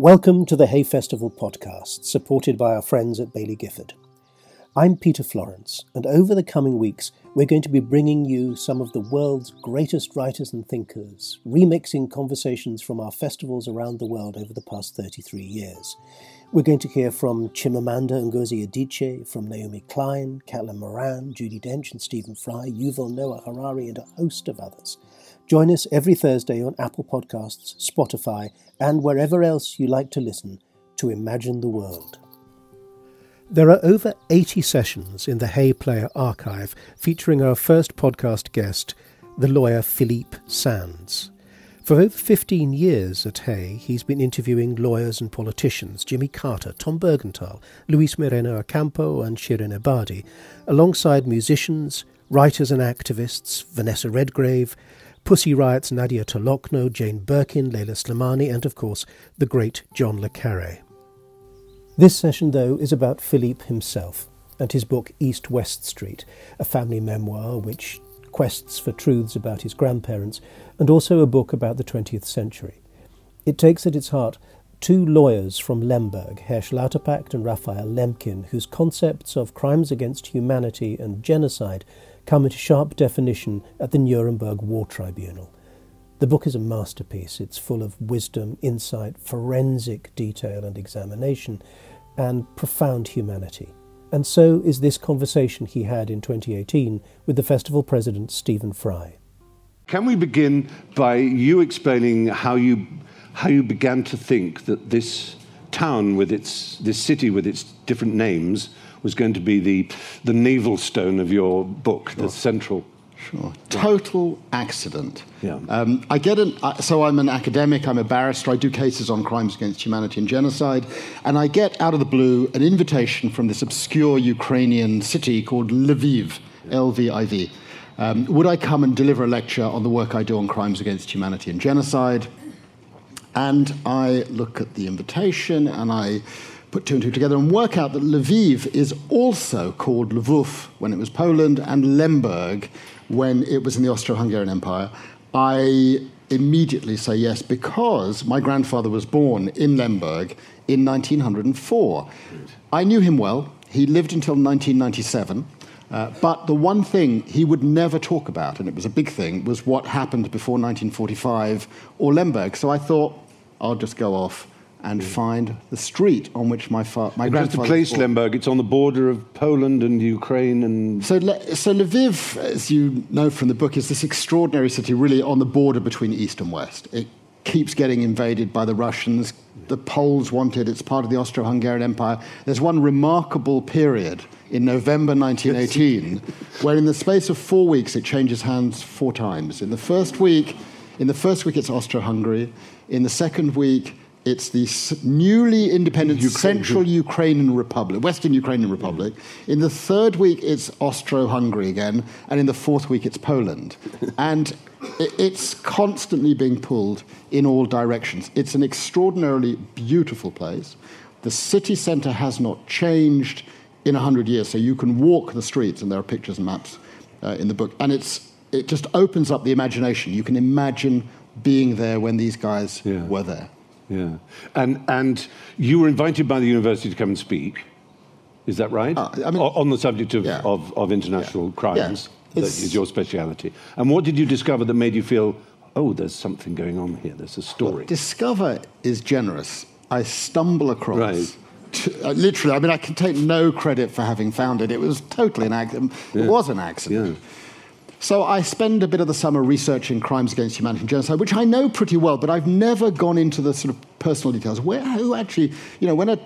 Welcome to the Hay Festival podcast, supported by our friends at Baillie Gifford. I'm Peter Florence, and over the coming weeks, we're going to be bringing you some of the world's greatest writers and thinkers, remixing conversations from our festivals around the world over the past 33 years. We're going to hear from Chimamanda Ngozi Adichie, from Naomi Klein, Caitlin Moran, Judi Dench and Stephen Fry, Yuval Noah Harari, and a host of others. Join us every Thursday on Apple Podcasts, Spotify, and wherever else you like to listen to Imagine the World. There are over 80 sessions in the Hay Player archive featuring our first podcast guest, the lawyer Philippe Sands. For over 15 years at Hay, he's been interviewing lawyers and politicians Jimmy Carter, Tom Bergenthaler, Luis Moreno Ocampo, and Shirin Ebadi, alongside musicians, writers and activists, Vanessa Redgrave, Pussy Riot's Nadia Tolokno, Jane Birkin, Leila Slimani, and of course, the great John Le Carre. This session, though, is about Philippe himself and his book East West Street, a family memoir which quests for truths about his grandparents, and also a book about the 20th century. It takes at its heart two lawyers from Lemberg, Hersch Lauterpacht and Raphael Lemkin, whose concepts of crimes against humanity and genocide come into sharp definition at the Nuremberg War Tribunal. The book is a masterpiece. It's full of wisdom, insight, forensic detail and examination, and profound humanity. And so is this conversation he had in 2018 with the festival president Stephen Fry. Can we begin by you explaining how you, how you began to think that this town with its, this city with its different names was going to be the, the navel stone of your book, sure. the central Sure. Total accident. Yeah. Um, I get an, uh, so I'm an academic, I'm a barrister, I do cases on crimes against humanity and genocide, and I get out of the blue an invitation from this obscure Ukrainian city called Lviv, L V I V. Um, would I come and deliver a lecture on the work I do on crimes against humanity and genocide? And I look at the invitation and I put two and two together and work out that Lviv is also called Lvov when it was Poland and Lemberg when it was in the Austro Hungarian Empire, I immediately say yes because my grandfather was born in Lemberg in 1904. I knew him well. He lived until 1997. Uh, but the one thing he would never talk about, and it was a big thing, was what happened before 1945 or Lemberg. So I thought, I'll just go off and find the street on which my, fa- my grandfather. Just the place, Lemberg. It's on the border of Poland and Ukraine, and so Le- so Lviv, as you know from the book, is this extraordinary city, really on the border between east and west. It keeps getting invaded by the Russians. The Poles want it. It's part of the Austro-Hungarian Empire. There's one remarkable period in November 1918 where, in the space of four weeks, it changes hands four times. In the first week, in the first week, it's Austro-Hungary. In the second week, it's the newly independent Ukraine. Central Ukrainian Republic, Western Ukrainian Republic. In the third week, it's Austro Hungary again. And in the fourth week, it's Poland. and it's constantly being pulled in all directions. It's an extraordinarily beautiful place. The city centre has not changed in 100 years. So you can walk the streets, and there are pictures and maps uh, in the book. And it's, it just opens up the imagination. You can imagine being there when these guys yeah. were there. Yeah. And, and you were invited by the university to come and speak. Is that right? Uh, I mean, on the subject of, yeah. of, of, international yeah. crimes. Yeah. That is your speciality. And what did you discover that made you feel, oh, there's something going on here, there's a story? Well, discover is generous. I stumble across. Right. To, uh, literally, I mean, I can take no credit for having found it. It was totally an accident. It was an accident. So I spend a bit of the summer researching crimes against humanity and genocide, which I know pretty well, but I've never gone into the sort of personal details. Where, who actually, you know, when an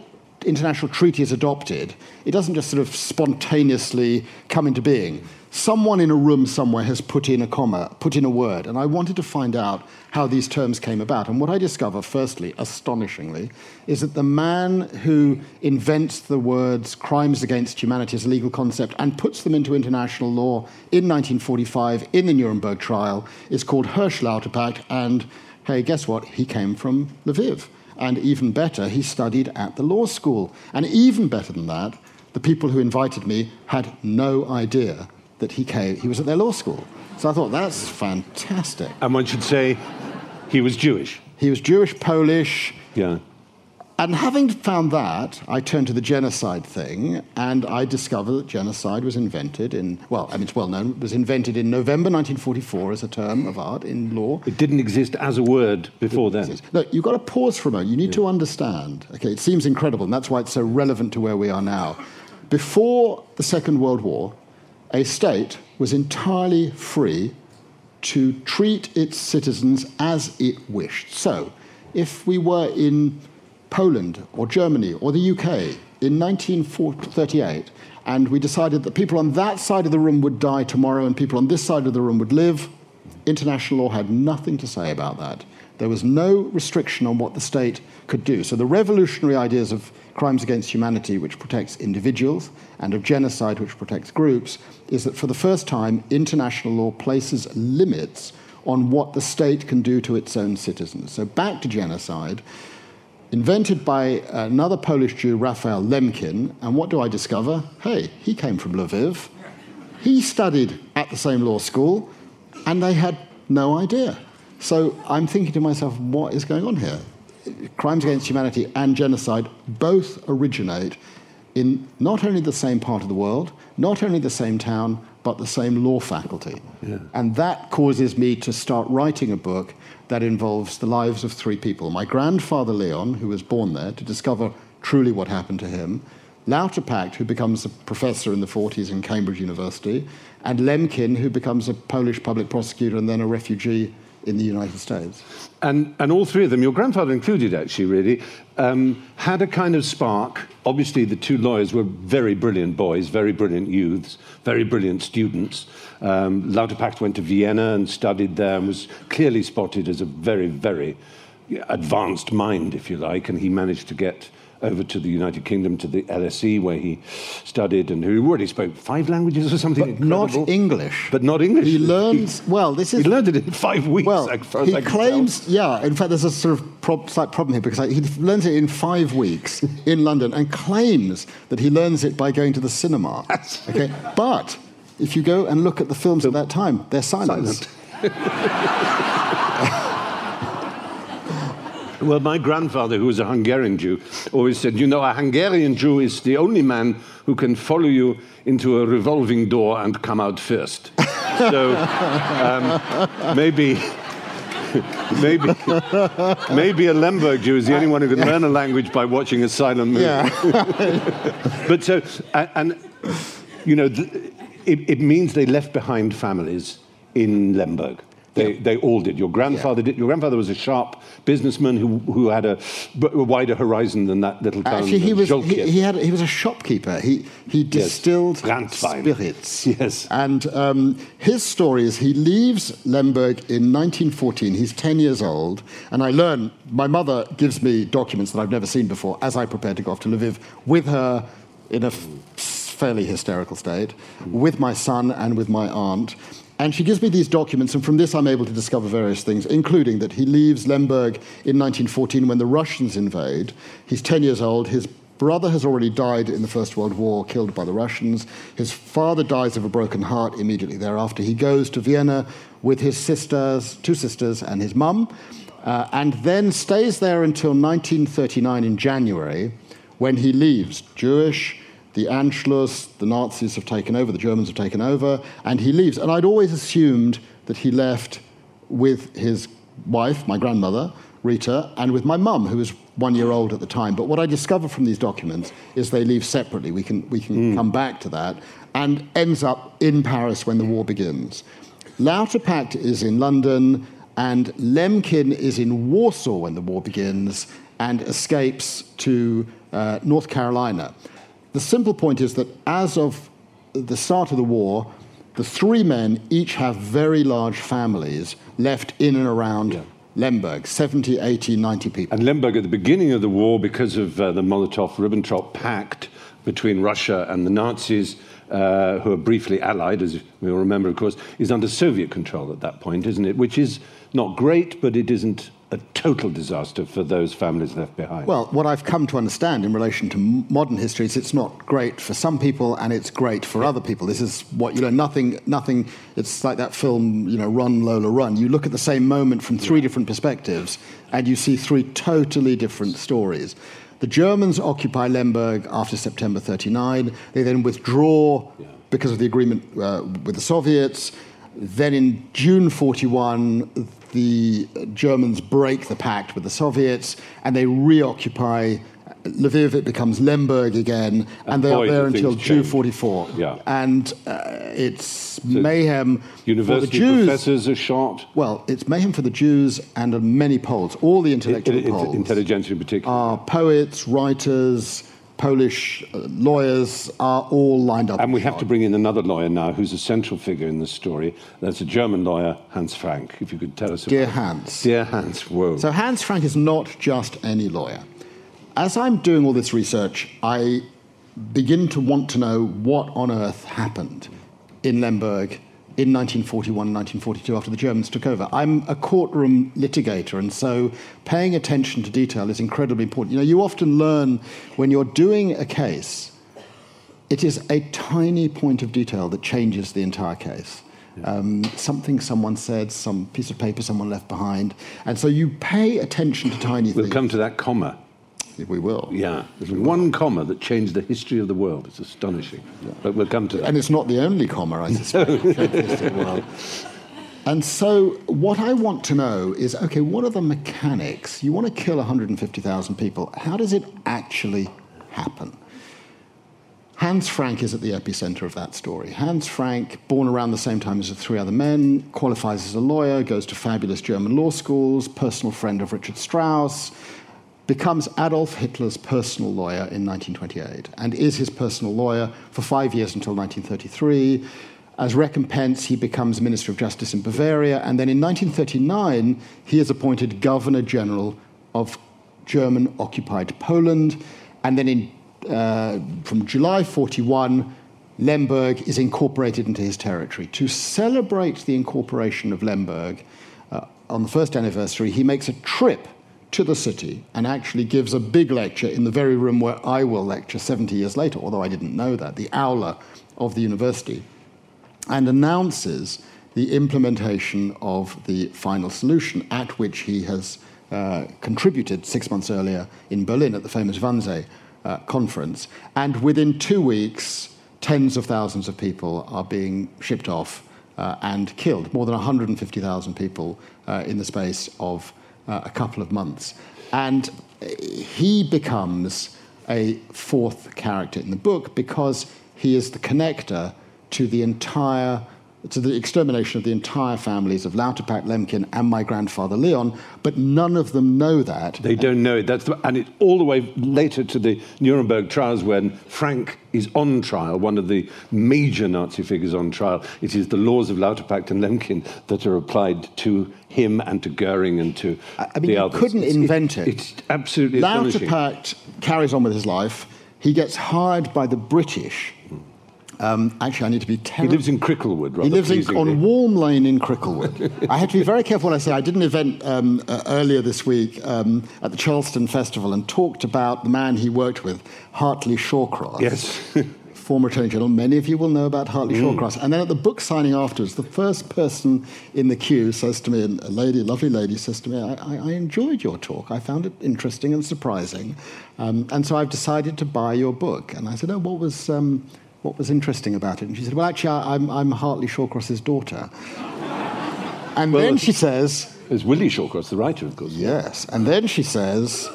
international treaty is adopted, it doesn't just sort of spontaneously come into being someone in a room somewhere has put in a comma, put in a word, and I wanted to find out how these terms came about. And what I discover, firstly, astonishingly, is that the man who invents the words crimes against humanity as a legal concept and puts them into international law in 1945 in the Nuremberg trial is called Hersch Lauterpacht, and hey, guess what? He came from Lviv. And even better, he studied at the law school. And even better than that, the people who invited me had no idea that he came, he was at their law school. So I thought, that's fantastic. And one should say he was Jewish. He was Jewish, Polish. Yeah. and having found that, I turned to the genocide thing, and I discovered that genocide was invented in, well, I mean, it's well known, it was invented in November 1944 as a term of art in law. It didn't exist as a word before then. Exist. No, you've got to pause for a moment. You need yeah. to understand. Okay, it seems incredible, and that's why it's so relevant to where we are now. Before the Second World War, a state was entirely free to treat its citizens as it wished. So, if we were in Poland or Germany or the UK in 1938, and we decided that people on that side of the room would die tomorrow and people on this side of the room would live, international law had nothing to say about that. There was no restriction on what the state could do. So the revolutionary ideas of crimes against humanity, which protects individuals, and of genocide, which protects groups, is that for the first time, international law places limits on what the state can do to its own citizens. So back to genocide invented by another Polish Jew, Raphael Lemkin. And what do I discover? Hey, he came from Lviv. He studied at the same law school, and they had no idea. So I'm thinking to myself, what is going on here? Crimes against humanity and genocide both originate in not only the same part of the world, not only the same town, but the same law faculty. Yeah. And that causes me to start writing a book that involves the lives of three people my grandfather Leon, who was born there, to discover truly what happened to him, Lauterpacht, who becomes a professor in the 40s in Cambridge University, and Lemkin, who becomes a Polish public prosecutor and then a refugee in the United States. And, and all three of them, your grandfather included actually, really, um, had a kind of spark. Obviously, the two lawyers were very brilliant boys, very brilliant youths, very brilliant students. Um, Lauterpacht went to Vienna and studied there and was clearly spotted as a very, very advanced mind, if you like, and he managed to get over to the United Kingdom to the LSE where he studied and who already spoke five languages or something. But incredible. not English. But not English. He learns well. This is he learned it in five weeks. Well, he claims yeah. In fact, there's a sort of prob- slight problem here because he learns it in five weeks in London and claims that he learns it by going to the cinema. okay, but if you go and look at the films at that time, they're silent. silent. Well, my grandfather, who was a Hungarian Jew, always said, You know, a Hungarian Jew is the only man who can follow you into a revolving door and come out first. so um, maybe. maybe, maybe a Lemberg Jew is the only one who can learn a language by watching a silent movie. Yeah. but so, and, and you know, it, it means they left behind families in Lemberg. They, yeah. they all did. Your grandfather yeah. did. Your grandfather was a sharp businessman who, who had a, a wider horizon than that little town. Actually, he was he, he, had he was a shopkeeper. He he distilled yes. spirits. Yes, and um, his story is he leaves Lemberg in 1914. He's 10 years old, and I learn. My mother gives me documents that I've never seen before as I prepare to go off to Lviv with her in a fairly hysterical state, with my son and with my aunt. And she gives me these documents, and from this I'm able to discover various things, including that he leaves Lemberg in 1914 when the Russians invade. He's 10 years old. His brother has already died in the First World War, killed by the Russians. His father dies of a broken heart immediately thereafter. He goes to Vienna with his sisters, two sisters, and his mum, uh, and then stays there until 1939 in January when he leaves, Jewish the Anschluss, the Nazis have taken over, the Germans have taken over, and he leaves. And I'd always assumed that he left with his wife, my grandmother, Rita, and with my mum, who was one year old at the time. But what I discovered from these documents is they leave separately. We can, we can mm. come back to that. And ends up in Paris when the war begins. Lauterpacht is in London, and Lemkin is in Warsaw when the war begins and escapes to uh, North Carolina. The simple point is that as of the start of the war, the three men each have very large families left in and around yeah. Lemberg 70, 80, 90 people. And Lemberg, at the beginning of the war, because of uh, the Molotov Ribbentrop Pact between Russia and the Nazis, uh, who are briefly allied, as we all remember, of course, is under Soviet control at that point, isn't it? Which is not great, but it isn't a total disaster for those families left behind. Well, what I've come to understand in relation to modern history is it's not great for some people and it's great for other people. This is what you know. Nothing, nothing. It's like that film, you know, Run Lola Run. You look at the same moment from three different perspectives, and you see three totally different stories. The Germans occupy Lemberg after September 39. They then withdraw because of the agreement uh, with the Soviets. Then in June 41, the Germans break the pact with the Soviets and they reoccupy Lviv, it becomes Lemberg again, and, and they are there until June 44. Yeah. And uh, it's so mayhem university for the Jews. professors are shot. Well, it's mayhem for the Jews and many Poles, all the intellectual it, it, Poles. Intelligentsia in particular. Are poets, writers, Polish uh, lawyers are all lined up. And we have to bring in another lawyer now who's a central figure in the story. That's a German lawyer, Hans Frank. If you could tell us Dear Hans. Dear Hans, whoa. So Hans Frank is not just any lawyer. As I'm doing all this research, I begin to want to know what on earth happened in Lemberg in 1941 1942 after the Germans took over. I'm a courtroom litigator, and so paying attention to detail is incredibly important. You know, you often learn when you're doing a case, it is a tiny point of detail that changes the entire case. Um, something someone said, some piece of paper someone left behind. And so you pay attention to tiny we'll things. We'll come to that comma. We will. Yeah, there's one comma that changed the history of the world. It's astonishing. Yeah. But we'll come to that. And it's not the only comma, I suspect. and so, what I want to know is okay, what are the mechanics? You want to kill 150,000 people. How does it actually happen? Hans Frank is at the epicenter of that story. Hans Frank, born around the same time as the three other men, qualifies as a lawyer, goes to fabulous German law schools, personal friend of Richard Strauss, becomes Adolf Hitler's personal lawyer in 1928 and is his personal lawyer for five years until 1933. As recompense, he becomes Minister of Justice in Bavaria, and then in 1939, he is appointed Governor General of German occupied Poland. And then in, uh, from July 41, Lemberg is incorporated into his territory. To celebrate the incorporation of Lemberg uh, on the first anniversary, he makes a trip to the city and actually gives a big lecture in the very room where I will lecture 70 years later, although I didn't know that, the aula of the university, and announces the implementation of the final solution at which he has uh, contributed six months earlier in Berlin at the famous Wannsee uh, conference. And within two weeks, tens of thousands of people are being shipped off uh, and killed, more than 150,000 people uh, in the space of uh, a couple of months. And he becomes a fourth character in the book because he is the connector to the entire to the extermination of the entire families of Lauterpacht, Lemkin, and my grandfather Leon, but none of them know that. They don't know it. That's the, and it's all the way later to the Nuremberg trials when Frank is on trial, one of the major Nazi figures on trial. It is the laws of Lauterpacht and Lemkin that are applied to him and to Goering and to I mean, the others. couldn't it's, invent it. It's absolutely Lauterpacht carries on with his life. He gets hired by the British um, actually, I need to be terrible. He lives in Cricklewood, He lives in, on Walm Lane in Cricklewood. I had to be very careful what I say. I did an event um, uh, earlier this week um, at the Charleston Festival and talked about the man he worked with, Hartley Shawcross. Yes. former Attorney General. Many of you will know about Hartley mm. Shawcross. And then at the book signing afterwards, the first person in the queue says to me, a lady, a lovely lady, says to me, I, I, I enjoyed your talk. I found it interesting and surprising. Um, and so I've decided to buy your book. And I said, Oh, what was. Um, what was interesting about it? And she said, Well, actually, I'm, I'm Hartley Shawcross's daughter. and well, then she says, There's Willie Shawcross, the writer, of course. Yes. And then she says,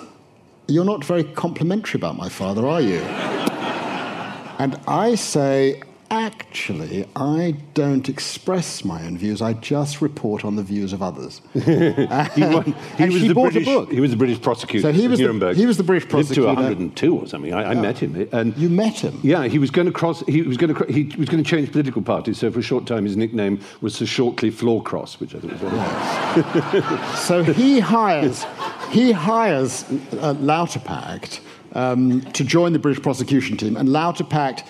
You're not very complimentary about my father, are you? and I say, Actually, I don't express my own views. I just report on the views of others. he, was, he was the British, He was the British prosecutor. So he was, the, he was the British prosecutor. Lived to 102 or something. I, I met him. And you met him. Yeah, he was going to cross. He was going to. He was going to change political parties. So for a short time, his nickname was Sir Shortly Floorcross, which I thought was very nice. so he hires. He hires uh, Lauterpacht um, to join the British prosecution team, and Lauterpacht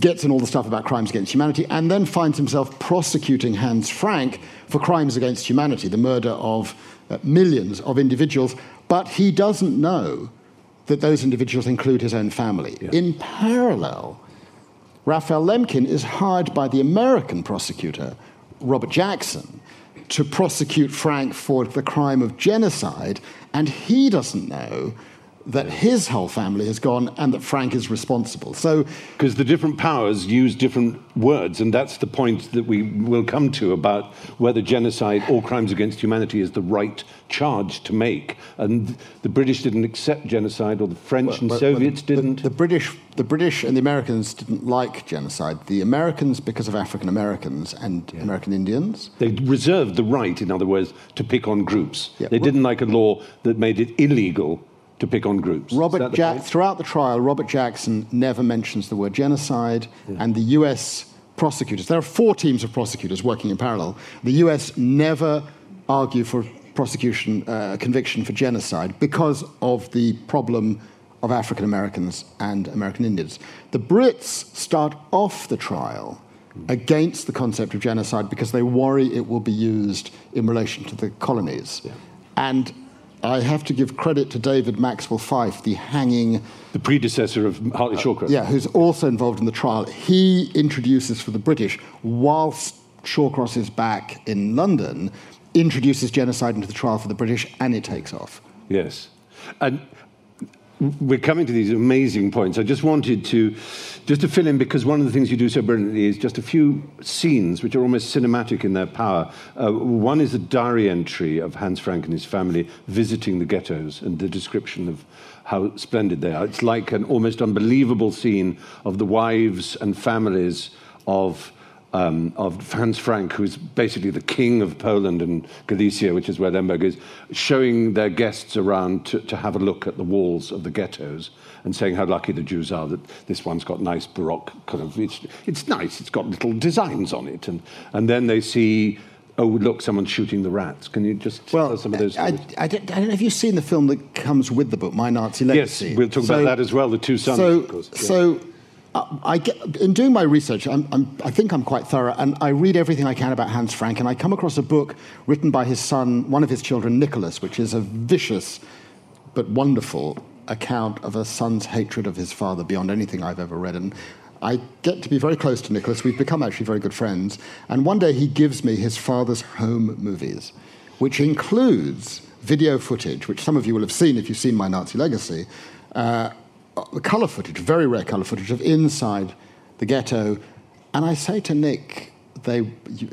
gets in all the stuff about crimes against humanity, and then finds himself prosecuting Hans Frank for crimes against humanity, the murder of uh, millions of individuals, but he doesn't know that those individuals include his own family. Yeah. In parallel, Raphael Lemkin is hired by the American prosecutor, Robert Jackson, to prosecute Frank for the crime of genocide, and he doesn't know that his whole family has gone and that Frank is responsible. So, because the different powers use different words, and that's the point that we will come to about whether genocide or crimes against humanity is the right charge to make. And the British didn't accept genocide, or the French well, and well, Soviets the, didn't. The, the, British, the British and the Americans didn't like genocide. The Americans, because of African Americans and yeah. American Indians, they reserved the right, in other words, to pick on groups. Yeah. They didn't like a law that made it illegal to pick on groups. Robert ja- throughout the trial, Robert Jackson never mentions the word genocide, yeah. and the U.S. prosecutors. There are four teams of prosecutors working in parallel. The U.S. never argue for prosecution uh, conviction for genocide because of the problem of African Americans and American Indians. The Brits start off the trial against the concept of genocide because they worry it will be used in relation to the colonies. Yeah. And I have to give credit to David Maxwell Fyfe, the hanging. The predecessor of Hartley Shawcross. Uh, yeah, who's also involved in the trial. He introduces for the British, whilst Shawcross is back in London, introduces genocide into the trial for the British, and it takes off. Yes. And we're coming to these amazing points. I just wanted to just to fill in because one of the things you do so brilliantly is just a few scenes which are almost cinematic in their power. Uh, one is a diary entry of Hans Frank and his family visiting the ghettos and the description of how splendid they are. It's like an almost unbelievable scene of the wives and families of um, of Hans Frank, who's basically the king of Poland and Galicia, which is where Lemberg is, showing their guests around to, to have a look at the walls of the ghettos and saying how lucky the Jews are that this one's got nice Baroque kind of, it's, it's nice, it's got little designs on it. And, and then they see oh, look, someone's shooting the rats. Can you just well, tell some of those? I, I, I, don't, I, don't, know if you've seen the film that comes with the book, My Nazi Legacy. Yes, we'll talk so, about that as well, the two sons, so, of course. Yeah. So I get, in doing my research, I'm, I'm, i think I'm quite thorough, and I read everything I can about Hans Frank, and I come across a book written by his son, one of his children, Nicholas, which is a vicious but wonderful account of a son's hatred of his father beyond anything I've ever read. And I get to be very close to Nicholas. We've become actually very good friends. And one day he gives me his father's home movies, which includes video footage, which some of you will have seen if you've seen My Nazi Legacy. Uh, colour footage, very rare colour footage of inside the ghetto. And I say to Nick, they, you,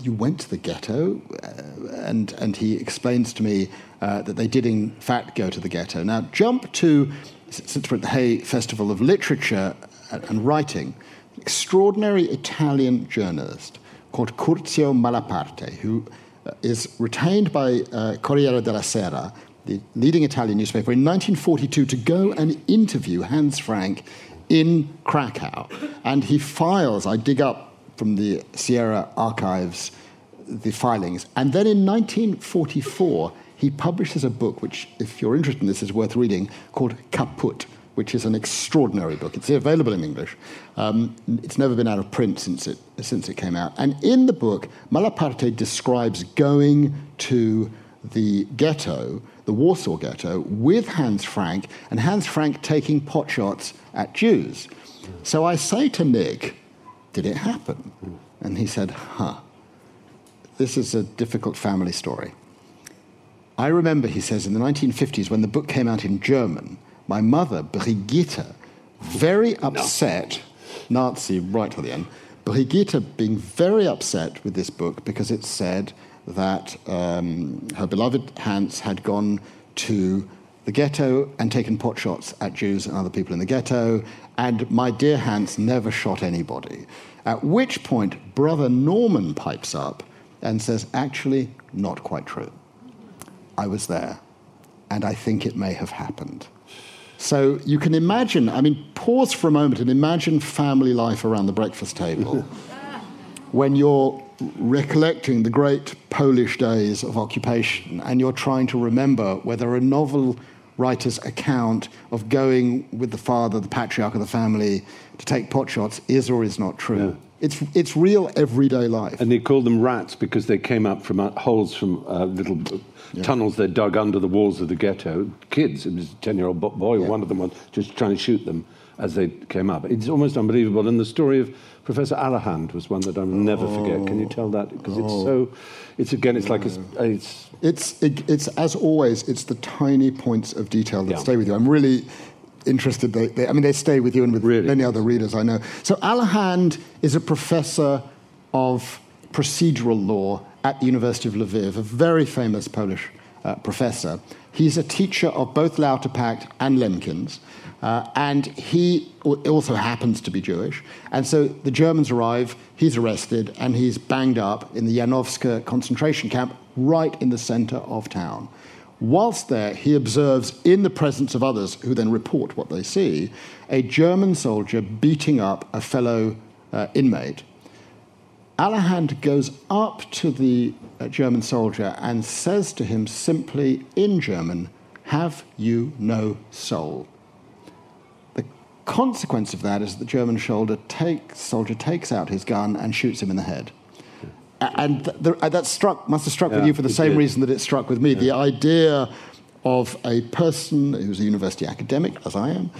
you went to the ghetto, uh, and, and he explains to me uh, that they did in fact go to the ghetto. Now, jump to, since we're at the Hay Festival of Literature and Writing, extraordinary Italian journalist called Curzio Malaparte, who uh, is retained by uh, Corriere della Sera the leading Italian newspaper, in 1942 to go and interview Hans Frank in Krakow. And he files, I dig up from the Sera archives the filings. And then in 1944, he publishes a book, which, if you're interested in this, is worth reading, called Kaputt, which is an extraordinary book. It's available in English. Um, it's never been out of print since it, since it came out. And in the book, Malaparte describes going to the ghetto the Warsaw Ghetto with Hans Frank, and Hans Frank taking potshots at Jews. So I say to Nick, Did it happen? And he said, Huh, this is a difficult family story. I remember, he says, in the 1950s when the book came out in German, my mother, Brigitte, very upset, no. Nazi right to the end, Brigitte being very upset with this book because it said that um, her beloved Hans had gone to the ghetto and taken potshots at Jews and other people in the ghetto, and my dear Hans never shot anybody. At which point, brother Norman pipes up and says, Actually, not quite true. I was there, and I think it may have happened. So you can imagine, I mean, pause for a moment and imagine family life around the breakfast table when you're recollecting the great Polish days of occupation, and you're trying to remember whether a novel writer's account of going with the father, the patriarch of the family, to take potshots is or is not true. It's, it's real everyday life. And they called them rats because they came up from uh, holes from uh, little yeah. tunnels they dug under the walls of the ghetto. Kids, it was a 10 year old boy, yeah. one of them was just trying to shoot them as they came up. It's almost unbelievable. And the story of Professor Allerhand was one that I'll never oh. forget. Can you tell that? Because oh. it's so, it's again, it's like, it's, it's, it's, it, it's, as always, it's the tiny points of detail that yeah. stay with you. I'm really, interested. They, they, I mean, they stay with you and with really? many other readers I know. So Allerhand is a professor of procedural law at the University of Lviv, a very famous Polish uh, professor. He's a teacher of both Lauterpacht and Lemkins. Uh, and he also happens to be Jewish. And so the Germans arrive, he's arrested, and he's banged up in the Janowska concentration camp right in the center of town. Whilst there, he observes, in the presence of others who then report what they see, a German soldier beating up a fellow uh, inmate. Allerhand goes up to the uh, German soldier and says to him simply in German, Have you no soul? The consequence of that is that the German soldier, take, soldier takes out his gun and shoots him in the head and th- uh, that struck must have struck yeah, with you for the same did. reason that it struck with me. Yeah. The idea of a person who's a university academic, as I am,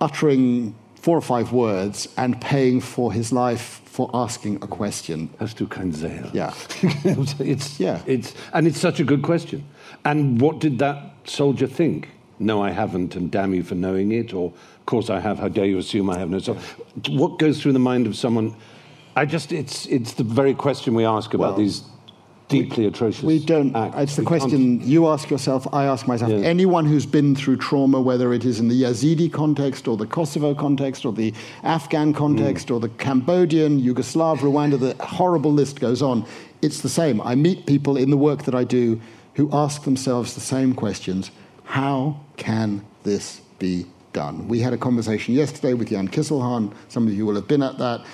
uttering four or five words and paying for his life for asking a question. Hast du kein? Yeah. it's, yeah. It's, and it's such a good question. And what did that soldier think? No, I haven't, and damn you for knowing it, or course I have, how dare you assume I have no soul? What goes through the mind of someone I just, it's, it's the very question we ask about well, these deeply we, atrocious We don't. Acts. It's the we question can't. you ask yourself, I ask myself. Yeah. Anyone who's been through trauma, whether it is in the Yazidi context or the Kosovo context or the Afghan context mm. or the Cambodian, Yugoslav, Rwanda, the horrible list goes on. It's the same. I meet people in the work that I do who ask themselves the same questions. How can this be done? We had a conversation yesterday with Jan Kizilhan. Some of you will have been at that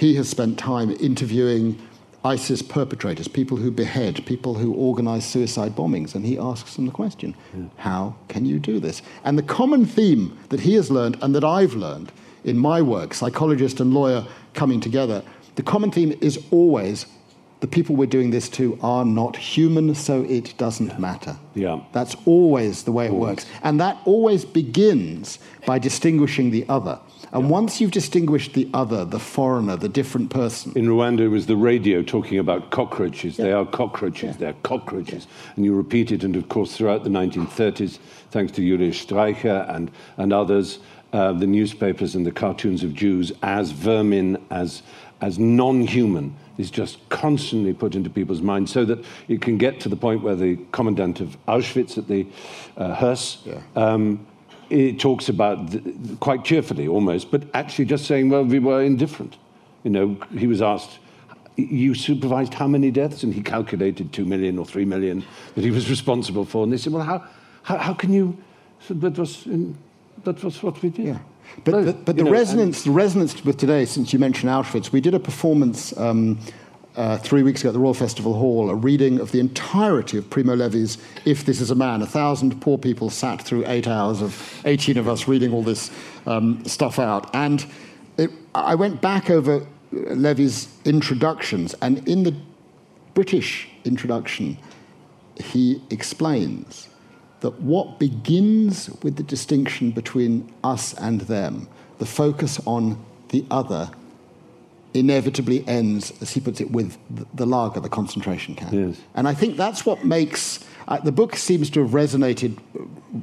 he has spent time interviewing ISIS perpetrators, people who behead, people who organize suicide bombings, and he asks them the question yeah. how can you do this? And the common theme that he has learned and that I've learned in my work, psychologist and lawyer coming together, the common theme is always the people we're doing this to are not human, so it doesn't matter. Yeah. That's always the way it works. And that always begins by distinguishing the other. And yeah. once you've distinguished the other, the foreigner, the different person. In Rwanda, it was the radio talking about cockroaches. Yeah. They are cockroaches, yeah. they're cockroaches. And you repeat it, and of course, throughout the 1930s, thanks to Julius Streicher and, and others, uh, the newspapers and the cartoons of Jews as vermin, as, as non human, is just constantly put into people's minds so that it can get to the point where the commandant of Auschwitz at the uh, Höss yeah. um, it talks about the, quite cheerfully almost, but actually just saying, well, we were indifferent. You know, he was asked, you supervised how many deaths? And he calculated two million or three million that he was responsible for. And they said, well, how, how, how can you? So that was, in, that was what we did. Yeah. But, no, but, but the, know, resonance, the resonance with today, since you mentioned Auschwitz, we did a performance um, uh, three weeks ago at the Royal Festival Hall a reading of the entirety of Primo Levi's If This Is a Man. A thousand poor people sat through eight hours of 18 of us reading all this um, stuff out. And it, I went back over Levi's introductions, and in the British introduction, he explains that what begins with the distinction between us and them, the focus on the other inevitably ends, as he puts it, with the lager, the concentration camp. Yes. And I think that's what makes uh, the book seems to have resonated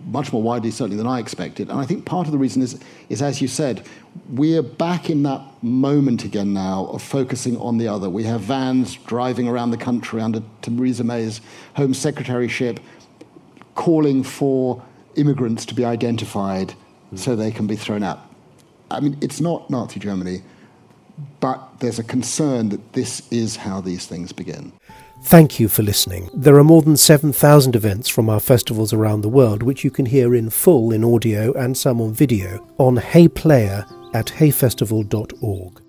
much more widely, certainly, than I expected. And I think part of the reason is, is as you said, we're back in that moment again now of focusing on the other. We have vans driving around the country under Theresa May's Home Secretaryship calling for immigrants to be identified mm. so they can be thrown out. I mean, it's not Nazi Germany but there's a concern that this is how these things begin. Thank you for listening. There are more than 7,000 events from our festivals around the world which you can hear in full in audio and some on video on Hay Player at hayfestival.org.